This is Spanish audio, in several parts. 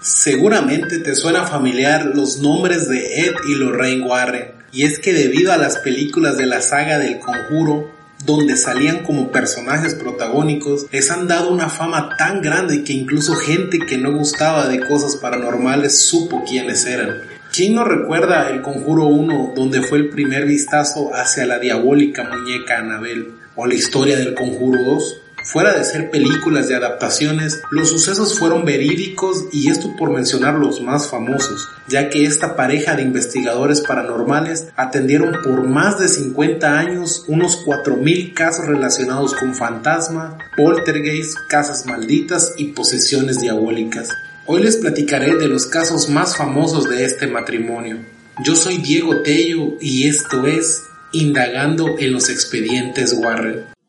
Seguramente te suena familiar los nombres de Ed y Lorraine Warren, y es que debido a las películas de la saga del conjuro, donde salían como personajes protagónicos, les han dado una fama tan grande que incluso gente que no gustaba de cosas paranormales supo quiénes eran. ¿Quién no recuerda el Conjuro 1 donde fue el primer vistazo hacia la diabólica muñeca Anabel? ¿O la historia del Conjuro 2? Fuera de ser películas de adaptaciones, los sucesos fueron verídicos y esto por mencionar los más famosos, ya que esta pareja de investigadores paranormales atendieron por más de 50 años unos 4.000 casos relacionados con fantasma, poltergeist, casas malditas y posesiones diabólicas. Hoy les platicaré de los casos más famosos de este matrimonio. Yo soy Diego Tello y esto es Indagando en los expedientes Warren.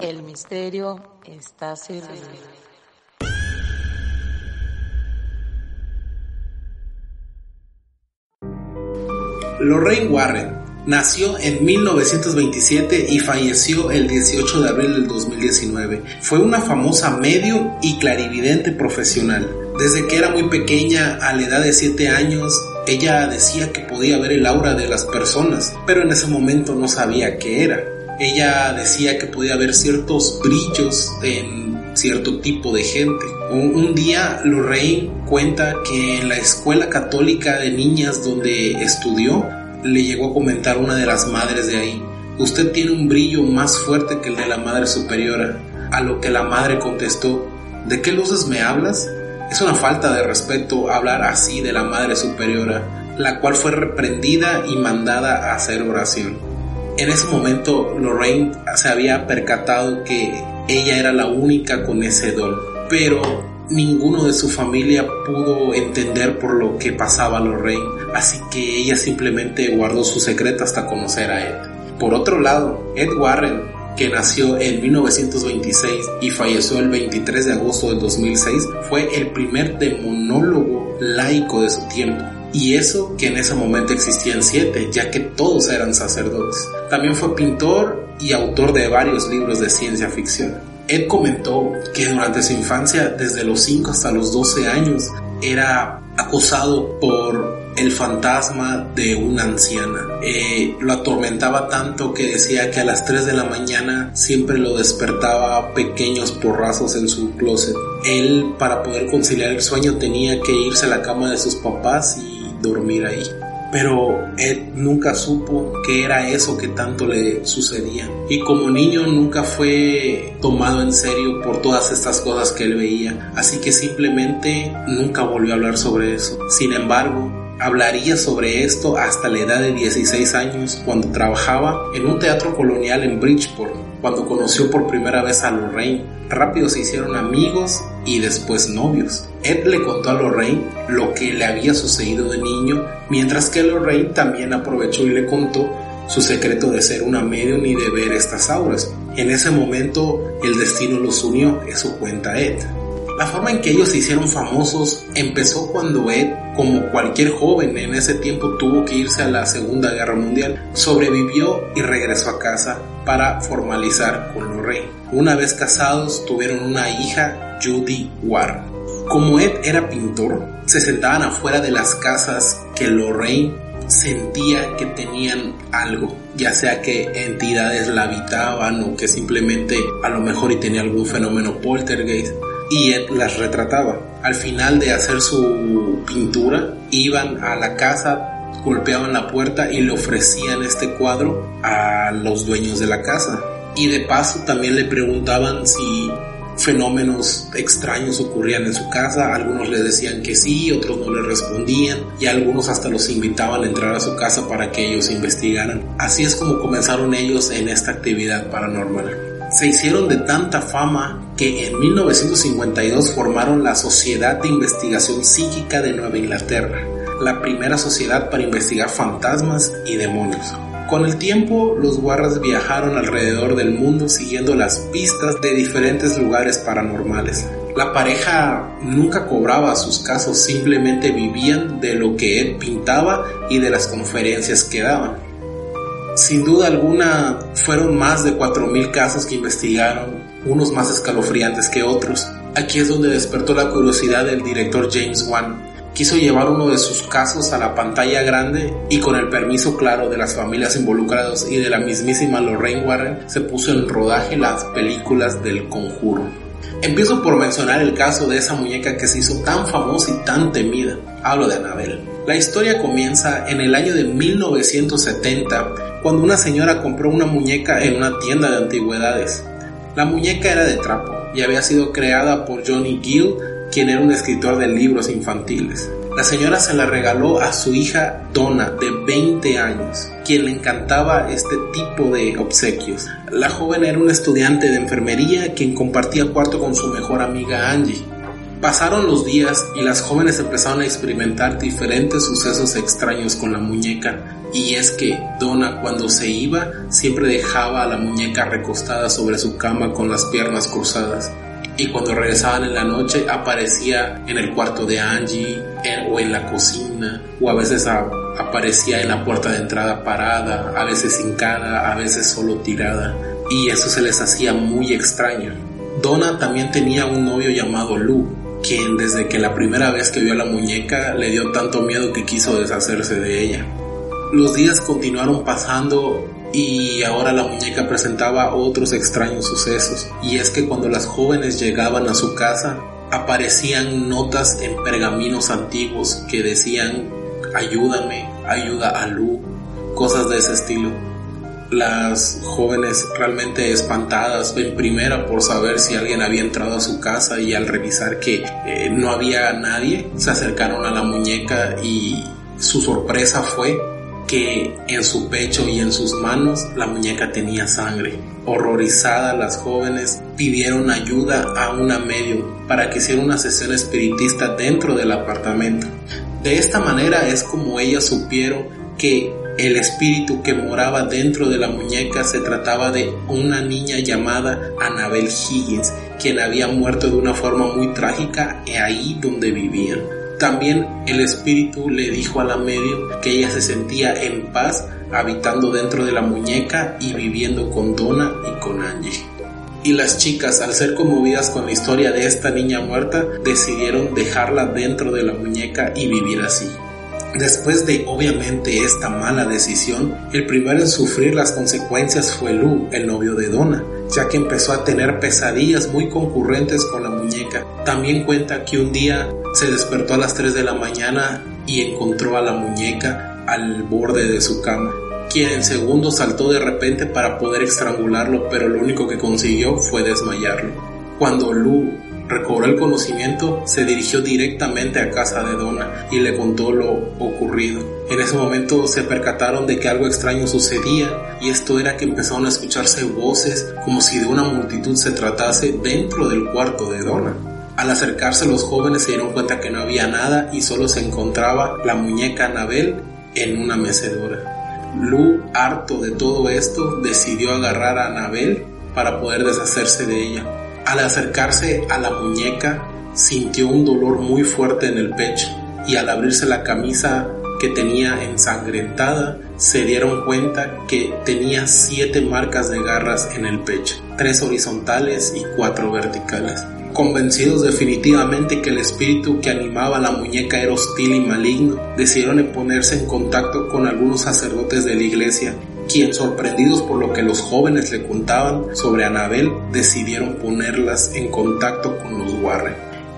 El misterio está servido. Lorraine Warren nació en 1927 y falleció el 18 de abril del 2019. Fue una famosa medio y clarividente profesional. Desde que era muy pequeña, a la edad de 7 años, ella decía que podía ver el aura de las personas, pero en ese momento no sabía qué era. Ella decía que podía ver ciertos brillos en cierto tipo de gente. Un, un, día Lorraine cuenta que en la escuela católica de niñas donde estudió, le llegó a comentar una de las madres de ahí, usted tiene un brillo más fuerte que el de la madre superiora. A lo que la madre contestó, ¿de qué luces me hablas? Es una falta de respeto hablar así de la madre superiora, la cual fue reprendida y mandada a hacer oración. En ese momento Lorraine se había percatado que ella era la única con ese don, pero ninguno de su familia pudo entender por lo que pasaba a Lorraine, así que ella simplemente guardó su secreto hasta conocer a Ed. Por otro lado, Ed Warren, que nació en 1926 y falleció el 23 de agosto del 2006, fue el primer demonólogo laico de su tiempo. Y eso que en ese momento existían siete, ya que todos eran sacerdotes. También fue pintor y autor de varios libros de ciencia ficción. Ed comentó que durante su infancia, desde los 5 hasta los 12 años, era acosado por el fantasma de una anciana. Eh, lo atormentaba tanto que decía que a las 3 de la mañana siempre lo despertaba pequeños porrazos en su closet. Él, para poder conciliar el sueño, tenía que irse a la cama de sus papás y dormir ahí. Pero Ed nunca supo qué era eso que tanto le sucedía. Y como niño nunca fue tomado en serio por todas estas cosas que él veía. Así que simplemente nunca volvió a hablar sobre eso. Sin embargo, hablaría sobre esto hasta la edad de 16 años cuando trabajaba en un teatro colonial en Bridgeport, cuando conoció por primera vez a Lorraine. Rápido se hicieron amigos y después novios. Ed le contó a Lorraine lo que le había sucedido de niño, mientras que Lorraine también aprovechó y le contó su secreto de ser una medium y de ver estas auras. En ese momento el destino los unió, eso cuenta Ed. La forma en que ellos se hicieron famosos empezó cuando Ed, como cualquier joven en ese tiempo, tuvo que irse a la Segunda Guerra Mundial. Sobrevivió y regresó a casa para formalizar con Lorraine. Una vez casados, tuvieron una hija, Judy Warren. Como Ed era pintor, se sentaban afuera de las casas que Lorraine sentía que tenían algo, ya sea que entidades la habitaban o que simplemente a lo mejor y tenía algún fenómeno poltergeist y las retrataba. Al final de hacer su pintura, iban a la casa, golpeaban la puerta y le ofrecían este cuadro a los dueños de la casa. Y de paso también le preguntaban si fenómenos extraños ocurrían en su casa, algunos le decían que sí, otros no le respondían y algunos hasta los invitaban a entrar a su casa para que ellos investigaran. Así es como comenzaron ellos en esta actividad paranormal se hicieron de tanta fama que en 1952 formaron la Sociedad de Investigación Psíquica de Nueva Inglaterra. la primera sociedad para investigar fantasmas y demonios. Con el tiempo, los Warras viajaron alrededor del mundo siguiendo las pistas de diferentes lugares paranormales. La pareja nunca cobraba sus casos, simplemente vivían de lo que Ed pintaba y de las conferencias que daban. Sin duda alguna, fueron más de 4.000 casos que investigaron, unos más escalofriantes que otros. Aquí es donde despertó la curiosidad del director James Wan, quiso llevar uno de sus casos a la pantalla grande y con el permiso claro de las familias involucradas y de la mismísima Lorraine Warren se puso en rodaje las películas del conjuro. Empiezo por mencionar el caso de esa muñeca que se hizo tan famosa y tan temida. Hablo de Annabelle. La historia comienza en el año de 1970 cuando una señora compró una muñeca en una tienda de antigüedades. La muñeca era de trapo y había sido creada por Johnny Gill quien era un escritor de libros infantiles. La señora se la regaló a su hija Donna, de 20 años, quien le encantaba este tipo de obsequios. La joven era una estudiante de enfermería quien compartía cuarto con su mejor amiga Angie. Pasaron los días y las jóvenes empezaron a experimentar diferentes sucesos extraños con la muñeca. Y es que Donna cuando se iba siempre dejaba a la muñeca recostada sobre su cama con las piernas cruzadas y cuando regresaban en la noche aparecía en el cuarto de Angie o en la cocina o a veces aparecía en la puerta de entrada parada, a veces hincada, a veces solo tirada y eso se les hacía muy extraño. Donna también tenía un novio llamado Lou, quien desde que la primera vez que vio a la muñeca le dio tanto miedo que quiso deshacerse de ella. Los días continuaron pasando y ahora la muñeca presentaba otros extraños sucesos. Y es que cuando las jóvenes llegaban a su casa, aparecían notas en pergaminos antiguos que decían ayúdame, ayuda a Lu, cosas de ese estilo. Las jóvenes realmente espantadas en primera por saber si alguien había entrado a su casa y al revisar que eh, no había nadie, se acercaron a la muñeca y su sorpresa fue que en su pecho y en sus manos la muñeca tenía sangre. Horrorizadas las jóvenes pidieron ayuda a una medium para que hiciera una sesión espiritista dentro del apartamento. De esta manera es como ellas supieron que el espíritu que moraba dentro de la muñeca se trataba de una niña llamada Annabel Higgins, quien había muerto de una forma muy trágica ahí donde vivían. También el espíritu le dijo a la medium que ella se sentía en paz habitando dentro de la muñeca y viviendo con Donna y con Angie. Y las chicas, al ser conmovidas con la historia de esta niña muerta, decidieron dejarla dentro de la muñeca y vivir así. Después de obviamente esta mala decisión, el primero en sufrir las consecuencias fue Lu, el novio de Donna, ya que empezó a tener pesadillas muy concurrentes con la muñeca. También cuenta que un día se despertó a las 3 de la mañana y encontró a la muñeca al borde de su cama, quien en segundos saltó de repente para poder estrangularlo, pero lo único que consiguió fue desmayarlo. Cuando Lu recobró el conocimiento, se dirigió directamente a casa de Donna y le contó lo ocurrido. En ese momento se percataron de que algo extraño sucedía y esto era que empezaron a escucharse voces como si de una multitud se tratase dentro del cuarto de Donna. Al acercarse los jóvenes se dieron cuenta que no había nada y solo se encontraba la muñeca Anabel en una mecedora. Lu, harto de todo esto, decidió agarrar a Anabel para poder deshacerse de ella. Al acercarse a la muñeca, sintió un dolor muy fuerte en el pecho y al abrirse la camisa que tenía ensangrentada, se dieron cuenta que tenía siete marcas de garras en el pecho, tres horizontales y cuatro verticales. Convencidos definitivamente que el espíritu que animaba a la muñeca era hostil y maligno, decidieron ponerse en contacto con algunos sacerdotes de la iglesia quien sorprendidos por lo que los jóvenes le contaban sobre Anabel, decidieron ponerlas en contacto con los Warren.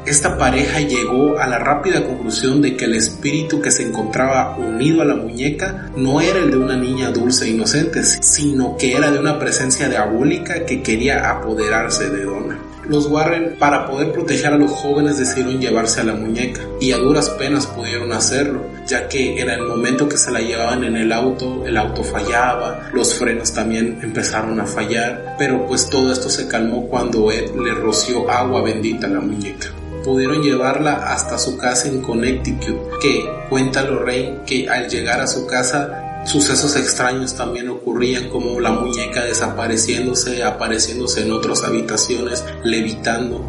Esta pareja llegó a la rápida conclusión de que el espíritu que se encontraba unido a la muñeca no era el de una niña dulce e inocente, sino que era de una presencia diabólica que quería apoderarse de Donna. Los Warren, para poder proteger a los jóvenes, decidieron llevarse a la muñeca y a duras penas pudieron hacerlo, ya que en el momento que se la llevaban en el auto, el auto fallaba, los frenos también empezaron a fallar, pero pues todo esto se calmó cuando Ed le roció agua bendita a la muñeca. pudieron llevarla hasta su casa en Connecticut, que cuenta Lorraine que al llegar a su casa sucesos extraños también ocurrían como la muñeca desapareciéndose, apareciéndose en otras habitaciones, levitando.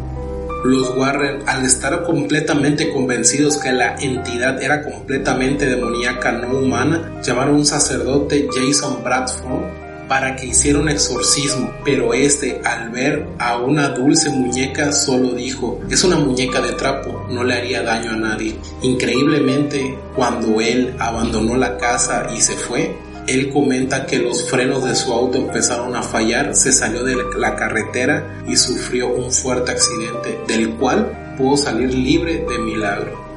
Los Warren, al estar completamente convencidos que la entidad era completamente demoníaca, no humana, llamaron a un sacerdote Jason Bradford para que hiciera un exorcismo, pero este al ver a una dulce muñeca solo dijo, es una muñeca de trapo, no le haría daño a nadie. Increíblemente, cuando él abandonó la casa y se fue, él comenta que los frenos de su auto empezaron a fallar, se salió de la carretera y sufrió un fuerte accidente, del cual pudo salir libre de milagro.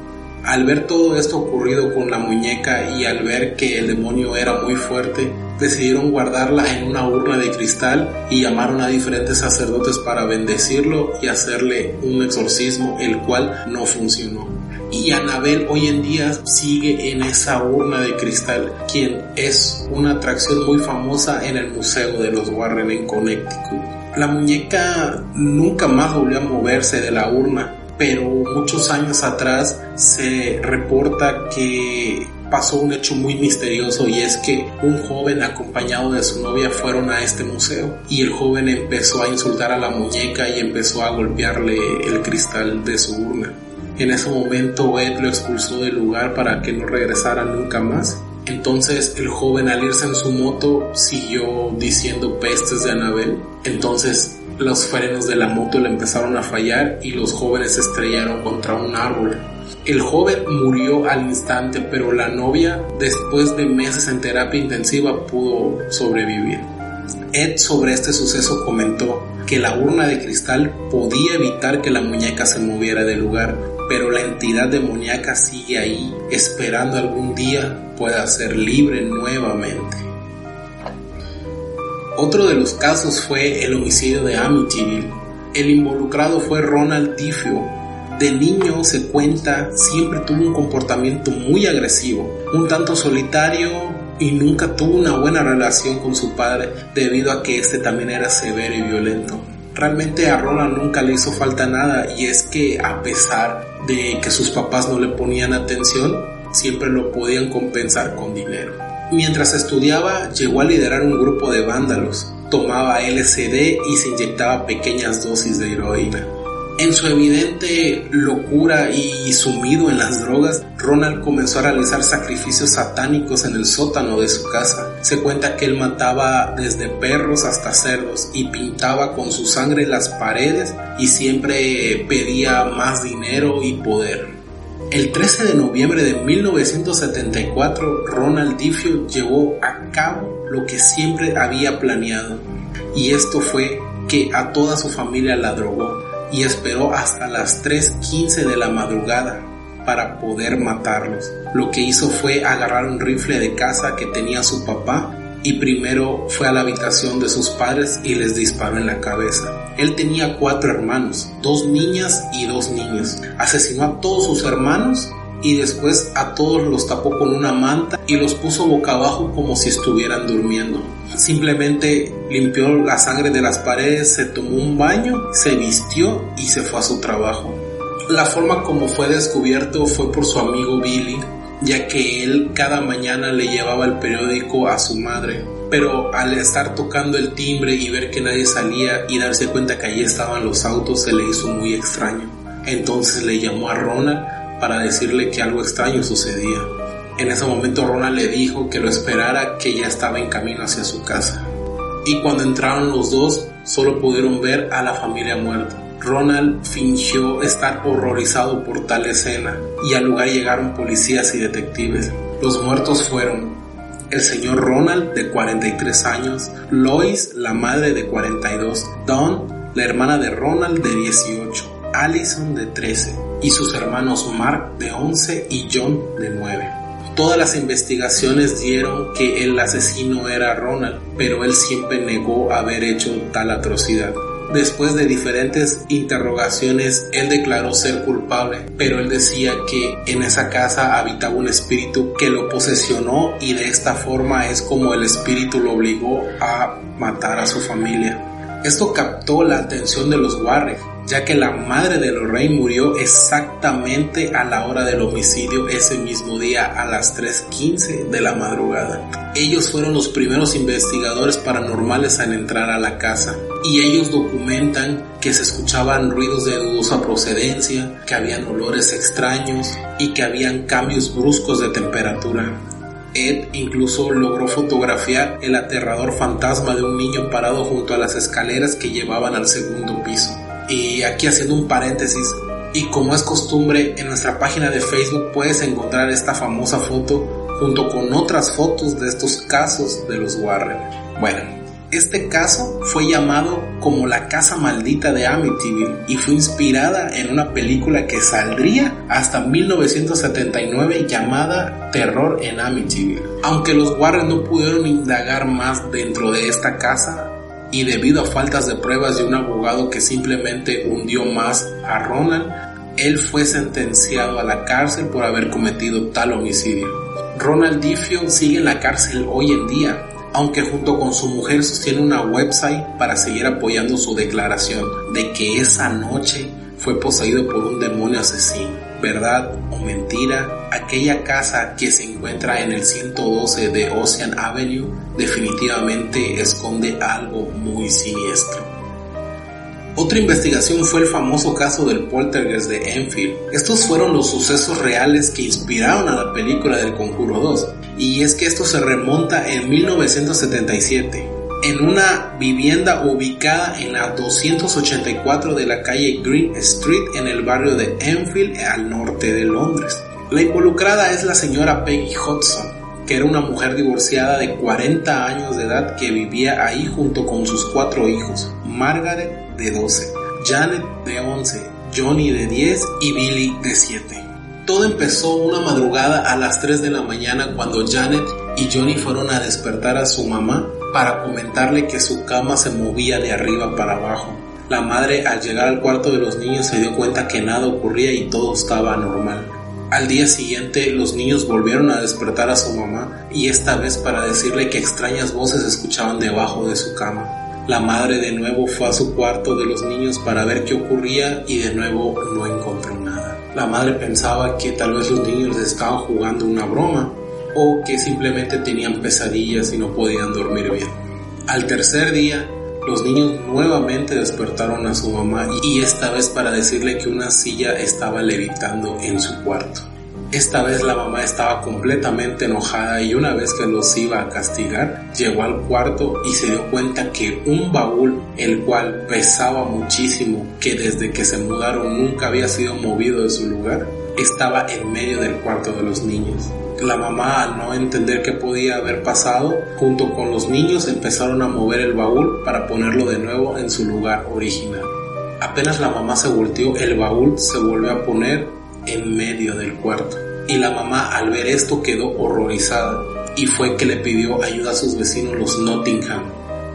Al ver todo esto ocurrido con la muñeca y al ver que el demonio era muy fuerte, decidieron guardarla en una urna de cristal y llamaron a diferentes sacerdotes para bendecirlo y hacerle un exorcismo, el cual no funcionó. Y Anabel hoy en día sigue en esa urna de cristal, quien es una atracción muy famosa en el Museo de los Warren en Connecticut. La muñeca nunca más volvió a moverse de la urna, pero muchos años atrás se reporta que pasó un hecho muy misterioso y es que un joven acompañado de su novia fueron a este museo y el joven empezó a insultar a la muñeca y empezó a golpearle el cristal de su urna. En ese momento Ed lo expulsó del lugar para que no regresara nunca más. Entonces el joven al irse en su moto siguió diciendo pestes de Anabel. Entonces los frenos de la moto le empezaron a fallar y los jóvenes se estrellaron contra un árbol. El joven murió al instante, pero la novia, después de meses en terapia intensiva, pudo sobrevivir. Ed sobre este suceso comentó que la urna de cristal podía evitar que la muñeca se moviera del lugar, pero la entidad demoníaca sigue ahí, esperando algún día pueda ser libre nuevamente. Otro de los casos fue el homicidio de Amityville. El involucrado fue Ronald Tifio. De niño se cuenta siempre tuvo un comportamiento muy agresivo, un tanto solitario y nunca tuvo una buena relación con su padre debido a que este también era severo y violento. Realmente a Ronald nunca le hizo falta nada y es que a pesar de que sus papás no le ponían atención, siempre lo podían compensar con dinero. Mientras estudiaba, llegó a liderar un grupo de vándalos. Tomaba LSD y se inyectaba pequeñas dosis de heroína. En su evidente locura y sumido en las drogas, Ronald comenzó a realizar sacrificios satánicos en el sótano de su casa. Se cuenta que él mataba desde perros hasta cerdos y pintaba con su sangre las paredes y siempre pedía más dinero y poder. El 13 de noviembre de 1974, Ronald Diffio llevó a cabo lo que siempre había planeado, y esto fue que a toda su familia la drogó y esperó hasta las 3.15 de la madrugada para poder matarlos. Lo que hizo fue agarrar un rifle de casa que tenía su papá y primero fue a la habitación de sus padres y les disparó en la cabeza. Él tenía cuatro hermanos, dos niñas y dos niños. Asesinó a todos sus hermanos y después a todos los tapó con una manta y los puso boca abajo como si estuvieran durmiendo. Simplemente limpió la sangre de las paredes, se tomó un baño, se vistió y se fue a su trabajo. La forma como fue descubierto fue por su amigo Billy, ya que él cada mañana le llevaba el periódico a su madre. Pero al estar tocando el timbre y ver que nadie salía y darse cuenta que allí estaban los autos, se le hizo muy extraño. Entonces le llamó a Ronald para decirle que algo extraño sucedía. En ese momento Ronald le dijo que lo esperara, que ya estaba en camino hacia su casa. Y cuando entraron los dos, solo pudieron ver a la familia muerta. Ronald fingió estar horrorizado por tal escena y al lugar llegaron policías y detectives. Los muertos fueron el señor Ronald de 43 años, Lois, la madre de 42, Dawn, la hermana de Ronald de 18, Allison de 13 y sus hermanos Mark de 11 y John de 9. Todas las investigaciones dieron que el asesino era Ronald, pero él siempre negó haber hecho tal atrocidad. Después de diferentes interrogaciones, él declaró ser culpable, pero él decía que en esa casa habitaba un espíritu que lo posesionó y de esta forma es como el espíritu lo obligó a matar a su familia. Esto captó la atención de los Warren, ya que la madre de Lorraine murió exactamente a la hora del homicidio ese mismo día a las 3.15 de la madrugada. Ellos fueron los primeros investigadores paranormales en entrar a la casa y ellos documentan que se escuchaban ruidos de dudosa procedencia, que habían olores extraños y que habían cambios bruscos de temperatura. Ed incluso logró fotografiar el aterrador fantasma de un niño parado junto a las escaleras que llevaban al segundo piso. Y aquí haciendo un paréntesis, y como es costumbre, en nuestra página de Facebook puedes encontrar esta famosa foto junto con otras fotos de estos casos de los Warren. Bueno, este caso fue llamado como la casa maldita de Amityville y fue inspirada en una película que saldría hasta 1979 llamada Terror en Amityville. Aunque los Warren no pudieron indagar más dentro de esta casa y debido a faltas de pruebas de un abogado que simplemente hundió más a Ronald, él fue sentenciado a la cárcel por haber cometido tal homicidio. Ronald Diffio sigue en la cárcel hoy en día, aunque junto con su mujer sostiene una website para seguir apoyando su declaración de que esa noche fue poseído por un demonio asesino. ¿Verdad o mentira? Aquella casa que se encuentra en el 112 de Ocean Avenue definitivamente esconde algo muy siniestro. Otra investigación fue el famoso caso del poltergeist de Enfield. Estos fueron los sucesos reales que inspiraron a la película del Conjuro 2, y es que esto se remonta en 1977 en una vivienda ubicada en la 284 de la calle Green Street en el barrio de Enfield al norte de Londres. La involucrada es la señora Peggy Hudson, que era una mujer divorciada de 40 años de edad que vivía ahí junto con sus cuatro hijos, Margaret de 12, Janet de 11, Johnny de 10 y Billy de 7. Todo empezó una madrugada a las 3 de la mañana cuando Janet y Johnny fueron a despertar a su mamá para comentarle que su cama se movía de arriba para abajo. La madre al llegar al cuarto de los niños se dio cuenta que nada ocurría y todo estaba normal. Al día siguiente los niños volvieron a despertar a su mamá y esta vez para decirle que extrañas voces escuchaban debajo de su cama. La madre de nuevo fue a su cuarto de los niños para ver qué ocurría y de nuevo no encontró nada. La madre pensaba que tal vez los niños estaban jugando una broma o que simplemente tenían pesadillas y no podían dormir bien. Al tercer día, los niños nuevamente despertaron a su mamá y esta vez para decirle que una silla estaba levitando en su cuarto. Esta vez la mamá estaba completamente enojada y una vez que los iba a castigar, llegó al cuarto y se dio cuenta que un baúl, el cual pesaba muchísimo, que desde que se mudaron nunca había sido movido de su lugar, estaba en medio del cuarto de los niños. La mamá, al no entender qué podía haber pasado, junto con los niños empezaron a mover el baúl para ponerlo de nuevo en su lugar original. Apenas la mamá se volteó, el baúl se volvió a poner en medio del cuarto. Y la mamá al ver esto quedó horrorizada y fue que le pidió ayuda a sus vecinos los Nottingham.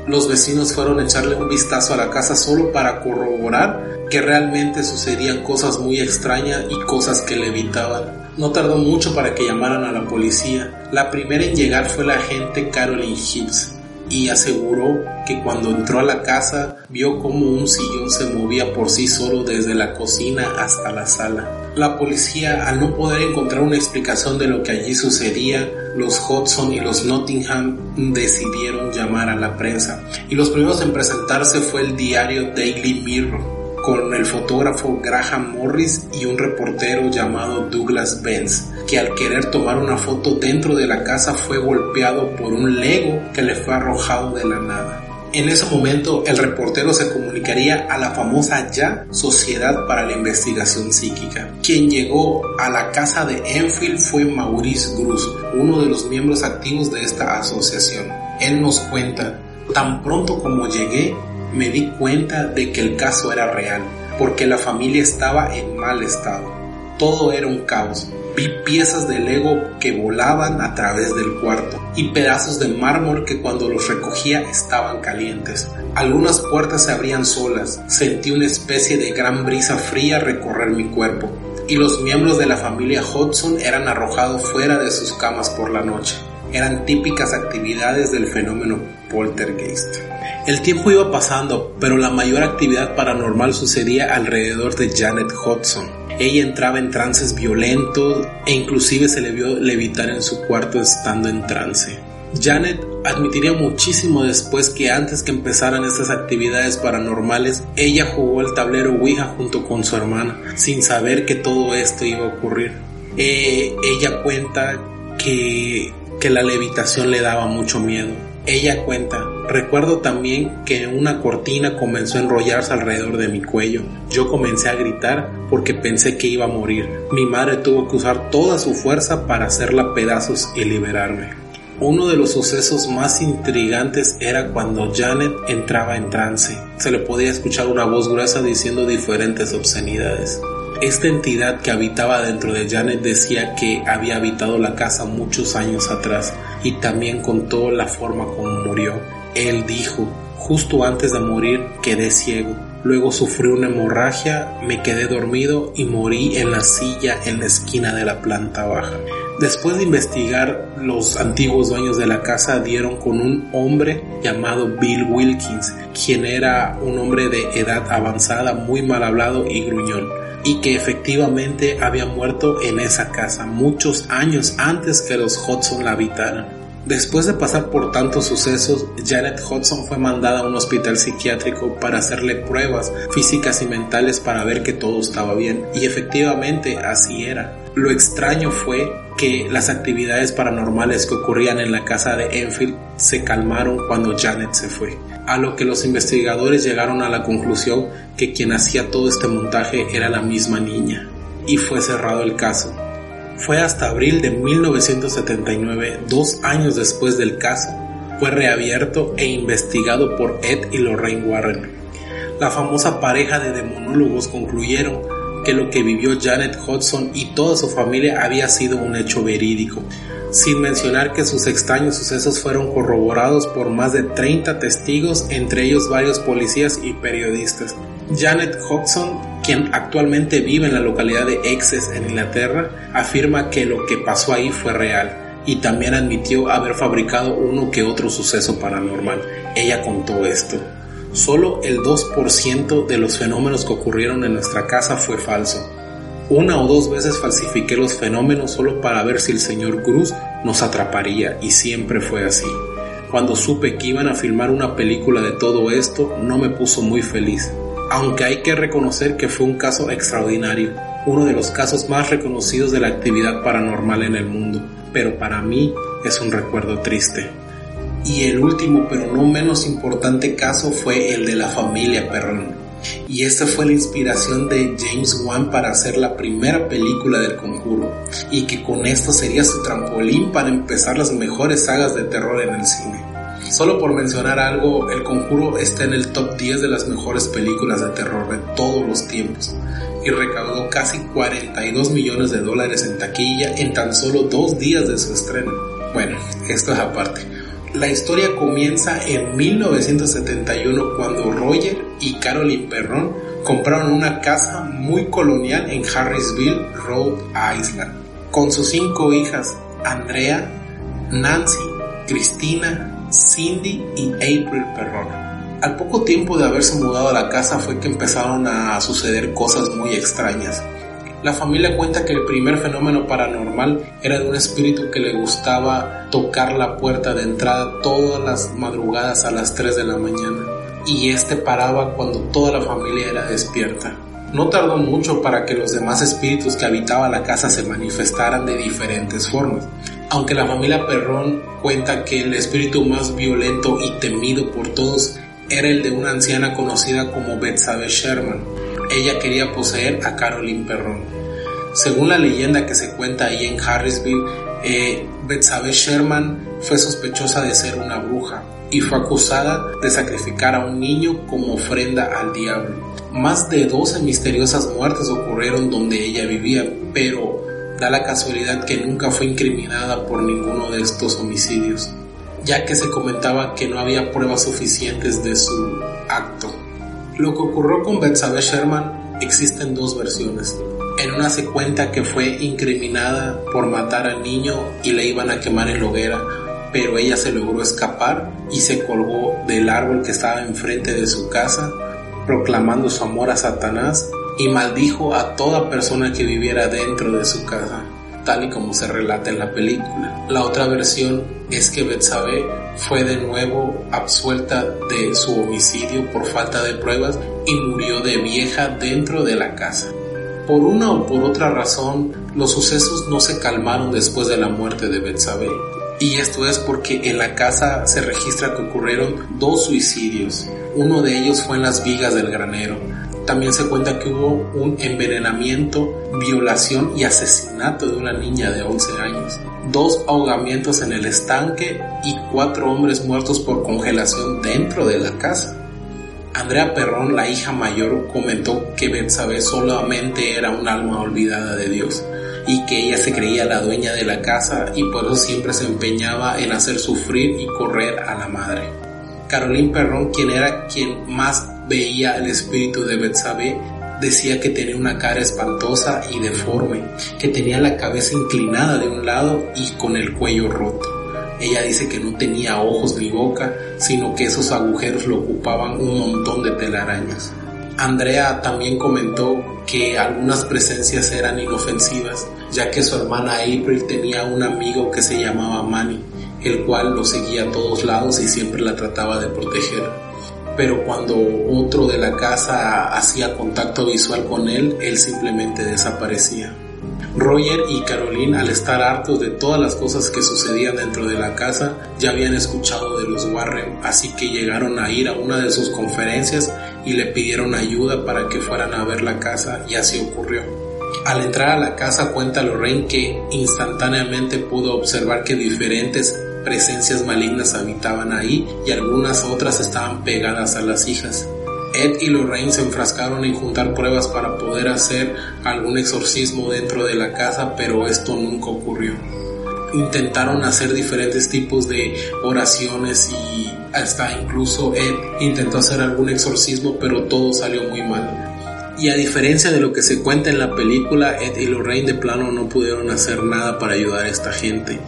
Los vecinos fueron a echarle un vistazo a la casa solo para corroborar que realmente sucedían cosas muy extrañas y cosas que le evitaban. No tardó mucho para que llamaran a la policía. La primera en llegar fue la agente Caroline Hibbs y aseguró que cuando entró a la casa vio como un sillón se movía por sí solo desde la cocina hasta la sala. La policía, al no poder encontrar una explicación de lo que allí sucedía, los Hudson y los Nottingham decidieron llamar a la prensa. Y los primeros en presentarse fue el diario Daily Mirror, con el fotógrafo Graham Morris y un reportero llamado Douglas Benz, que al querer tomar una foto dentro de la casa fue golpeado por un lego que le fue arrojado de la nada. En ese momento el reportero se comunicaría a la famosa ya Sociedad para la Investigación Psíquica. Quien llegó a la casa de Enfield fue Maurice Grus, uno de los miembros activos de esta asociación. Él nos cuenta, tan pronto como llegué, me di cuenta de que el caso era real, porque la familia estaba en mal estado. Todo era un caos. Vi piezas de Lego que volaban a través del cuarto y pedazos de mármol que cuando los recogía estaban calientes. Algunas puertas se abrían solas. Sentí una especie de gran brisa fría recorrer mi cuerpo y los miembros de la familia Hudson eran arrojados fuera de sus camas por la noche. Eran típicas actividades del fenómeno poltergeist. El tiempo iba pasando, pero la mayor actividad paranormal sucedía alrededor de Janet Hudson. Ella entraba en trances violentos e inclusive se le vio levitar en su cuarto estando en trance. Janet admitiría muchísimo después que antes que empezaran estas actividades paranormales, ella jugó el tablero Ouija junto con su hermana, sin saber que todo esto iba a ocurrir. Eh, ella cuenta que, que la levitación le daba mucho miedo. Ella cuenta, recuerdo también que una cortina comenzó a enrollarse alrededor de mi cuello. Yo comencé a gritar porque pensé que iba a morir. Mi madre tuvo que usar toda su fuerza para hacerla pedazos y liberarme. Uno de los sucesos más intrigantes era cuando Janet entraba en trance. Se le podía escuchar una voz gruesa diciendo diferentes obscenidades. Esta entidad que habitaba dentro de Janet decía que había habitado la casa muchos años atrás y también contó la forma como murió. Él dijo, justo antes de morir quedé ciego. Luego sufrí una hemorragia, me quedé dormido y morí en la silla en la esquina de la planta baja. Después de investigar, los antiguos dueños de la casa dieron con un hombre llamado Bill Wilkins, quien era un hombre de edad avanzada, muy mal hablado y gruñón, y que efectivamente había muerto en esa casa muchos años antes que los Hudson la habitaran. Después de pasar por tantos sucesos, Janet Hudson fue mandada a un hospital psiquiátrico para hacerle pruebas físicas y mentales para ver que todo estaba bien, y efectivamente así era. Lo extraño fue que las actividades paranormales que ocurrían en la casa de Enfield se calmaron cuando Janet se fue, a lo que los investigadores llegaron a la conclusión que quien hacía todo este montaje era la misma niña, y fue cerrado el caso. Fue hasta abril de 1979, dos años después del caso, fue reabierto e investigado por Ed y Lorraine Warren. La famosa pareja de demonólogos concluyeron que lo que vivió Janet Hudson y toda su familia había sido un hecho verídico, sin mencionar que sus extraños sucesos fueron corroborados por más de 30 testigos, entre ellos varios policías y periodistas. Janet Hudson, quien actualmente vive en la localidad de Essex en Inglaterra, afirma que lo que pasó ahí fue real y también admitió haber fabricado uno que otro suceso paranormal. Ella contó esto. Solo el 2% de los fenómenos que ocurrieron en nuestra casa fue falso. Una o dos veces falsifiqué los fenómenos solo para ver si el señor Cruz nos atraparía y siempre fue así. Cuando supe que iban a filmar una película de todo esto, no me puso muy feliz. Aunque hay que reconocer que fue un caso extraordinario, uno de los casos más reconocidos de la actividad paranormal en el mundo, pero para mí es un recuerdo triste. Y el último, pero no menos importante caso fue el de la familia Perrón. Y esta fue la inspiración de James Wan para hacer la primera película del conjuro, y que con esto sería su trampolín para empezar las mejores sagas de terror en el cine. Solo por mencionar algo, El Conjuro está en el top 10 de las mejores películas de terror de todos los tiempos y recaudó casi 42 millones de dólares en taquilla en tan solo dos días de su estreno. Bueno, esto es aparte. La historia comienza en 1971 cuando Roger y Carolyn Perron compraron una casa muy colonial en Harrisville, Rhode Island, con sus cinco hijas, Andrea, Nancy, Cristina, Cindy y April Perron. Al poco tiempo de haberse mudado a la casa fue que empezaron a suceder cosas muy extrañas. La familia cuenta que el primer fenómeno paranormal era de un espíritu que le gustaba tocar la puerta de entrada todas las madrugadas a las 3 de la mañana y este paraba cuando toda la familia era despierta. No tardó mucho para que los demás espíritus que habitaban la casa se manifestaran de diferentes formas. Aunque la familia Perrón cuenta que el espíritu más violento y temido por todos era el de una anciana conocida como Betsabe Sherman, ella quería poseer a Caroline Perron. Según la leyenda que se cuenta ahí en Harrisville, eh, Betsabe Sherman fue sospechosa de ser una bruja y fue acusada de sacrificar a un niño como ofrenda al diablo. Más de 12 misteriosas muertes ocurrieron donde ella vivía, pero da la casualidad que nunca fue incriminada por ninguno de estos homicidios, ya que se comentaba que no había pruebas suficientes de su acto. Lo que ocurrió con Betsabe Sherman existen dos versiones. En una se cuenta que fue incriminada por matar al niño y la iban a quemar en la hoguera, pero ella se logró escapar y se colgó del árbol que estaba enfrente de su casa, proclamando su amor a Satanás y maldijo a toda persona que viviera dentro de su casa, tal y como se relata en la película. La otra versión es que Betsabé fue de nuevo absuelta de su homicidio por falta de pruebas y murió de vieja dentro de la casa. Por una o por otra razón, los sucesos no se calmaron después de la muerte de Betsabé. Y esto es porque en la casa se registra que ocurrieron dos suicidios. Uno de ellos fue en las vigas del granero. También se cuenta que hubo un envenenamiento, violación y asesinato de una niña de 11 años. Dos ahogamientos en el estanque y cuatro hombres muertos por congelación dentro de la casa. Andrea Perrón, la hija mayor, comentó que Betsabé solamente era un alma olvidada de Dios y que ella se creía la dueña de la casa y por eso siempre se empeñaba en hacer sufrir y correr a la madre. Caroline Perrón, quien era quien más veía el espíritu de Betsabé, decía que tenía una cara espantosa y deforme, que tenía la cabeza inclinada de un lado y con el cuello roto. Ella dice que no tenía ojos ni boca, sino que esos agujeros lo ocupaban un montón de telarañas. Andrea también comentó que algunas presencias eran inofensivas, ya que su hermana April tenía un amigo que se llamaba Manny, el cual lo seguía a todos lados y siempre la trataba de proteger. Pero cuando otro de la casa hacía contacto visual con él, él simplemente desaparecía. Roger y Caroline, al estar hartos de todas las cosas que sucedían dentro de la casa, ya habían escuchado de los Warren, así que llegaron a ir a una de sus conferencias y le pidieron ayuda para que fueran a ver la casa y así ocurrió. Al entrar a la casa cuenta Lorraine que instantáneamente pudo observar que diferentes presencias malignas habitaban ahí y algunas otras estaban pegadas a las hijas. Ed y Lorraine se enfrascaron en juntar pruebas para poder hacer algún exorcismo dentro de la casa, pero esto nunca ocurrió. Intentaron hacer diferentes tipos de oraciones y hasta incluso Ed intentó hacer algún exorcismo, pero todo salió muy mal. Y a diferencia de lo que se cuenta en la película, Ed y Lorraine de plano no pudieron hacer nada para ayudar a esta gente.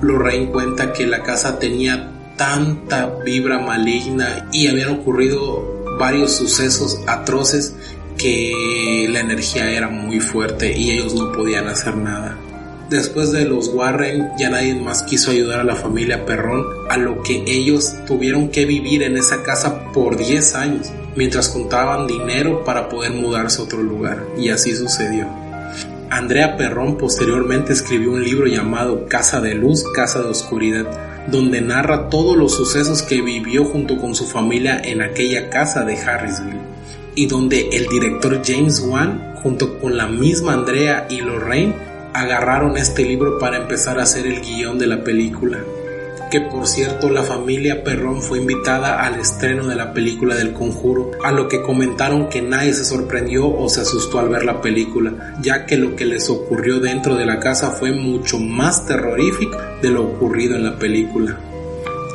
Lorraine cuenta que la casa tenía tanta vibra maligna y habían ocurrido varios sucesos atroces que la energía era muy fuerte y ellos no podían hacer nada. Después de los Warren ya nadie más quiso ayudar a la familia Perrón, a lo que ellos tuvieron que vivir en esa casa por 10 años, mientras contaban dinero para poder mudarse a otro lugar, y así sucedió. Andrea Perrón posteriormente escribió un libro llamado Casa de Luz, Casa de Oscuridad, donde narra todos los sucesos que vivió junto con su familia en aquella casa de Harrisville, y donde el director James Wan, junto con la misma Andrea y Lorraine, agarraron este libro para empezar a hacer el guion de la película. Por cierto la familia Perrón fue invitada al estreno de la película del conjuro, a lo que comentaron que nadie se sorprendió o se asustó al ver la película, ya que lo que les ocurrió dentro de la casa fue mucho más terrorífico de lo ocurrido en la película.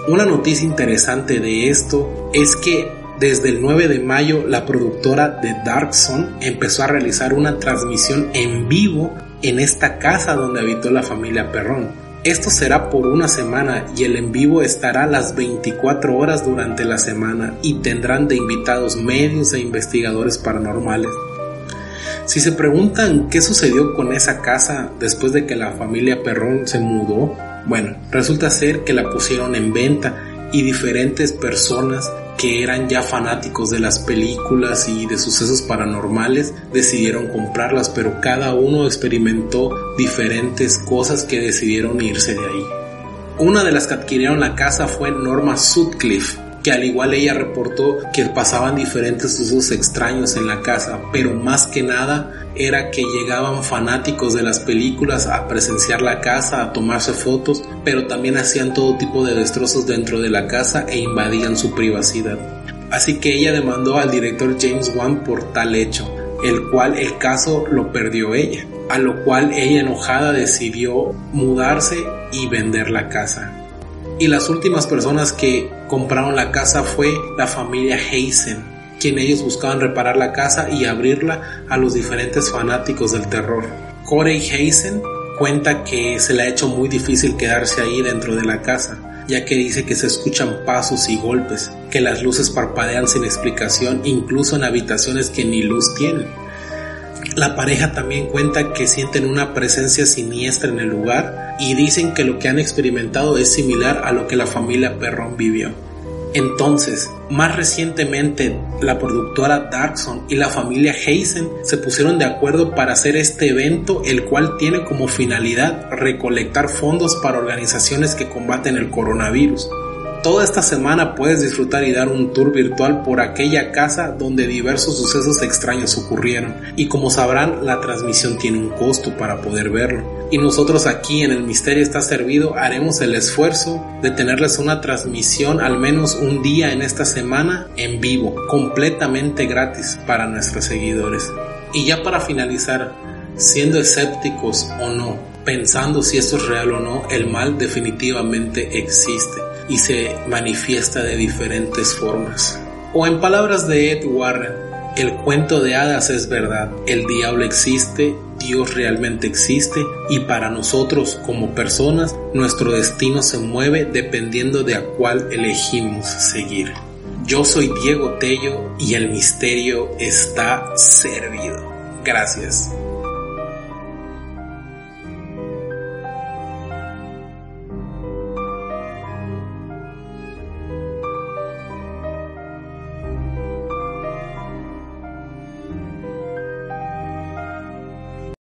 Una noticia interesante de esto es que desde el 9 de mayo la productora de Dark Zone empezó a realizar una transmisión en vivo en esta casa donde habitó la familia Perrón. Esto será por una semana y el en vivo estará las 24 horas durante la semana y tendrán de invitados medios e investigadores paranormales. Si se preguntan qué sucedió con esa casa después de que la familia Perrón se mudó, bueno, resulta ser que la pusieron en venta y diferentes personas que eran ya fanáticos de las películas y de sucesos paranormales decidieron comprarlas, pero cada uno experimentó diferentes cosas que decidieron irse de ahí. Una de las que adquirieron la casa fue Norma Sutcliffe, que al igual ella reportó que pasaban diferentes sucesos extraños en la casa, pero más que nada era que llegaban fanáticos de las películas a presenciar la casa, a tomarse fotos, pero también hacían todo tipo de destrozos dentro de la casa e invadían su privacidad. Así que ella demandó al director James Wan por tal hecho, el cual el caso lo perdió ella, a lo cual ella enojada decidió mudarse y vender la casa. Y las últimas personas que compraron la casa fue la familia Hazen, quien ellos buscaban reparar la casa y abrirla a los diferentes fanáticos del terror. Corey Hazen cuenta que se le ha hecho muy difícil quedarse ahí dentro de la casa, ya que dice que se escuchan pasos y golpes, que las luces parpadean sin explicación, incluso en habitaciones que ni luz tienen. La pareja también cuenta que sienten una presencia siniestra en el lugar y dicen que lo que han experimentado es similar a lo que la familia Perrón vivió. Entonces, más recientemente, la productora Darkson y la familia Hazen se pusieron de acuerdo para hacer este evento, el cual tiene como finalidad recolectar fondos para organizaciones que combaten el coronavirus. Toda esta semana puedes disfrutar y dar un tour virtual por aquella casa donde diversos sucesos extraños ocurrieron y como sabrán la transmisión tiene un costo para poder verlo. Y nosotros aquí en el Misterio está servido haremos el esfuerzo de tenerles una transmisión al menos un día en esta semana en vivo, completamente gratis para nuestros seguidores. Y ya para finalizar, siendo escépticos o no, pensando si esto es real o no, el mal definitivamente existe y se manifiesta de diferentes formas. O en palabras de Ed Warren, el cuento de hadas es verdad, el diablo existe, Dios realmente existe y para nosotros como personas nuestro destino se mueve dependiendo de a cuál elegimos seguir. Yo soy Diego Tello y el misterio está servido. Gracias.